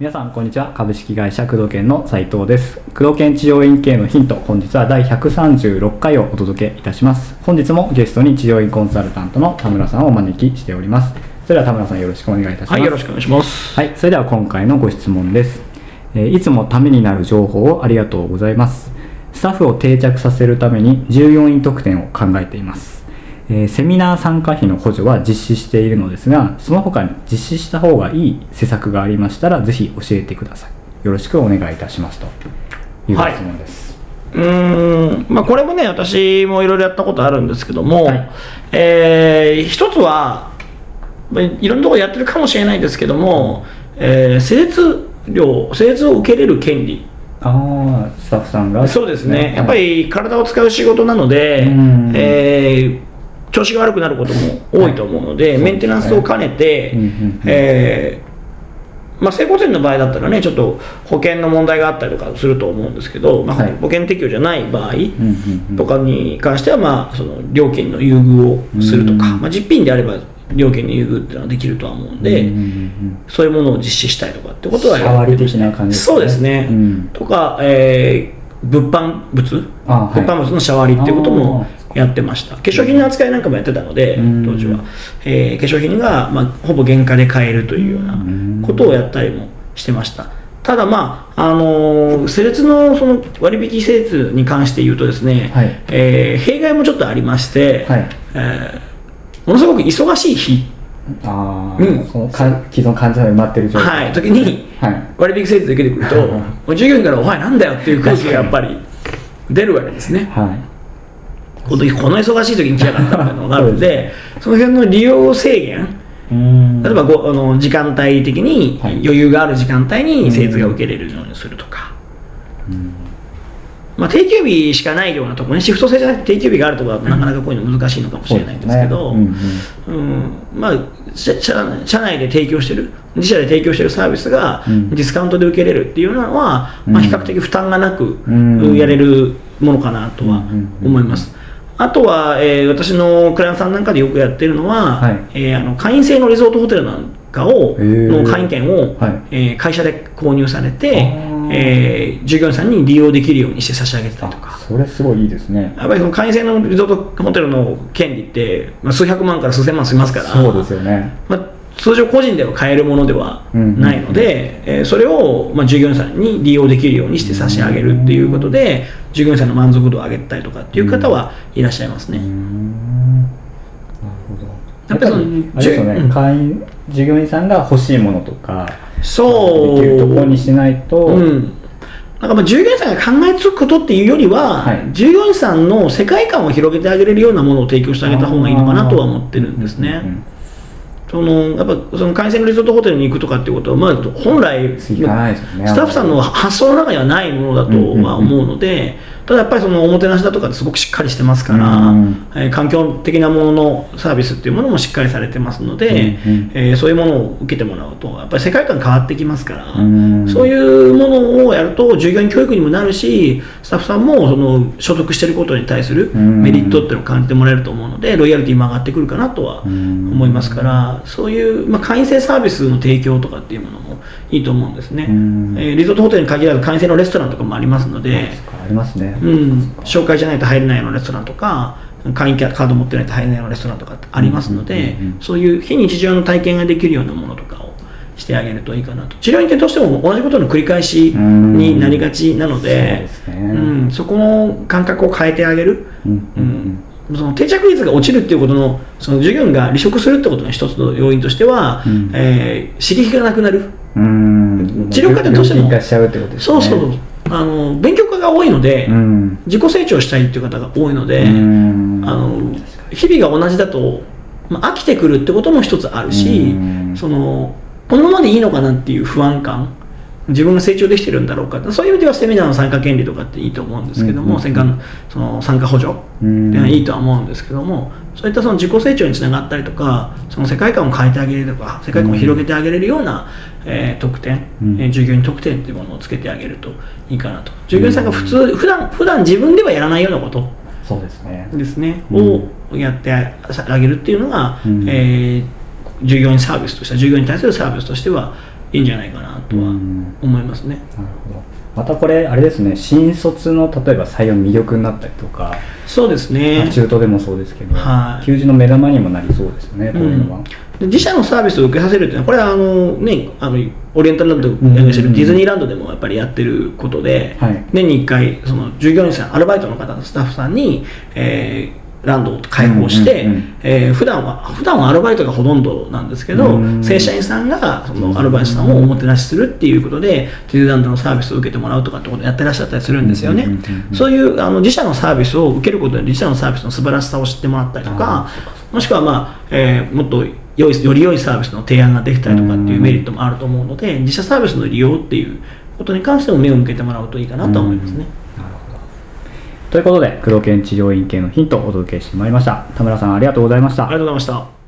皆さんこんにちは。株式会社工藤研の斉藤です。工藤研治療院系のヒント本日は第136回をお届けいたします。本日もゲストに治療院コンサルタントの田村さんをお招きしております。それでは田村さんよろしくお願いいたします。はい、よろしくお願いします。はい、それでは今回のご質問です、えーいつもためになる情報をありがとうございますスタッフを定着させるために従業員特典を考えています、えーセミナー参加費の補助は実施しているのですがその他に実施した方がいい施策がありましたらぜひ教えてください。よろしくお願いいたしますと。いうご質問です、うーん、まあこれもね、私もいろいろやったことあるんですけども、はい。えー一つは、まあいろんなところやってるかもしれないですけども、えー施術料、施術を受けれる権利。ああスタッフさんが？そうですね、はいやっぱり体を使う仕事なので、うん。えー調子が悪くなることも多いと思うので、はいメンテナンスを兼ねて、うんうんうん。えーまあ、整骨院の場合だったらね、ちょっと保険の問題があったりとかすると思うんですけど、まあはい。保険適用じゃない場合とかに関しては、まあ、その料金の優遇をするとか、うん。まあ、実費であれば料金の優遇っていうのはできるとは思うんで、うんうんうんそういうものを実施したりとかってことはシャワリ的な感じですね。そうですね、うん。とか、えー物販物、あはい。物販物のシャワリっていうこともやってました。化粧品の扱いなんかもやってたのでうん当時は、えー化粧品が、まあ、ほぼ原価で買えるというようなことをやったりもしてました。ただまあ、あのー施術のその割引施術に関して言うとですね、はい。えー弊害もちょっとありまして、はい。えーものすごく忙しい日。ああ、うん。そのか既存患者が埋まってる状態。はい、時にはい。割引施術で出てくると、もう従業員から「お前なんだよ」っていう空気がやっぱり出るわけですね。はい。この時この忙しい時に来やがったみたいなのがあるんでその辺の利用制限例えばごあの時間帯的にはい。余裕がある時間帯に施術が受けれるようにするとか、まあ、定休日しかないようなところねシフト制じゃなくて定休日があるところだとなかなかこういうの難しいのかもしれないんですけど、そうですね。うんまあ、社社社内で提供してる自社で提供してるサービスがうん。ディスカウントで受けれるっていうのは、まあ、比較的負担がなく、うん。やれるものかなとはうん思います。あとは、えー私のクライアントさんなんかでよくやってるのは、はい。えーあの会員制のリゾートホテルなんかをの会員権を、はい。えー会社で購入されてえー従業員さんに利用できるようにして差し上げてたりとか。あ。それすごいいいですね。やっぱりその会員制のリゾートホテルの権利って、まあ、数百万から数千万しますから、そうですよね。まあ、通常個人では買えるものではないので、えーそれを、まあ、従業員さんに利用できるようにして差し上げるっていうことで、従業員さんの満足度を上げたりとかっていう方はいらっしゃいますね。うーん。なるほど。やっぱりそのね、うん。会員従業員さんが欲しいものとかそう。できるところにしないと、うん。なんかまあ従業員さんが考えつくことっていうよりは、はい。従業員さんの世界観を広げてあげれるようなものを提供してあげた方がいいのかなとは思ってるんですね。うんうんそのやっぱその会員制のリゾートホテルに行くとかっていうことは、まあ、本来、ねスタッフさんの発想の中にはないものだとは思うので、ただやっぱりそのおもてなしだとかってすごくしっかりしてますから、うん。えー環境的なもののサービスっていうものもしっかりされてますので、うんうんえーそういうものを受けてもらうと、やっぱり世界観変わってきますから、うん。そういうものをやると、従業員教育にもなるし、スタッフさんもその所属していることに対するうん。メリットっていうのを感じてもらえると思うので、ロイヤリティも上がってくるかなとはうん。思いますから、そういう、まあ、会員制サービスの提供とかっていうものもいいと思うんですね。うん。えーリゾートホテルに限らず会員制のレストランとかもありますので、ありますね、うん、紹介じゃないと入れないようなレストランとか、会員カード持ってないと入れないようなレストランとかありますので、そういう非日常の体験ができるようなものとかをしてあげるといいかなと。治療院ってどうしても同じことの繰り返しになりがちなので、そね。うん。そこの感覚を変えてあげる。うんうんその定着率が落ちるっていうことのその従業員が離職するってことの一つの要因としては、うん。えー刺激がなくなる。うん。うん治療家ってどうしてもね。そうそうあの勉強家が多いので、うん。自己成長したいっていう方が多いので、うん。あの日々が同じだと、まあ、飽きてくるってことも一つあるし、うん。そのこのままでいいのかなっていう不安感自分が成長できてるんだろうか。そういう意味ではセミナーの参加権利とかっていいと思うんですけども、うんその参加補助っていうのはいいとは思うんですけども、そういったその自己成長につながったりとかその世界観を変えてあげるとか世界観を広げてあげれるような、えー特典、うん。えー従業員特典っていうものをつけてあげるといいかなと。従業員さんが普通普段普段自分ではやらないようなこと。そうですね。ですね、うん。をやってあげるっていうのが、うん。えー従業員サービスとしては従業員に対するサービスとしてはいいんじゃないかなとはうん思いますね。なるほど。またこれあれですね。新卒の例えば採用の魅力になったりとか、そうですね。中途でもそうですけど、はい。求人の目玉にもなりそうですねこういうのは、で自社のサービスを受けさせるっていうのはこれはあの、ね、あのオリエンタルランドでしてるうんディズニーランドでもやっぱりやってることで、はい。年に1回その従業員さんアルバイトの方のスタッフさんに、えーランドを開放して、うんうんうんえー普段は普段はアルバイトがほとんどなんですけど、うん正社員さんがそのアルバイトさんをおもてなしするっていうことで、ディズランドのサービスを受けてもらうとかってことをやってらっしゃったりするんですよね。そういうあの自社のサービスを受けることで自社のサービスの素晴らしさを知ってもらったりとかもしくは、まあえーもっと良いより良いサービスの提案ができたりとかっていうメリットもあると思うので自社サービスの利用っていうことに関しても目を向けてもらうといいかなと思いますね。ということで黒犬治療院系のヒントをお届けしてまいりました田村さんありがとうございましたありがとうございました。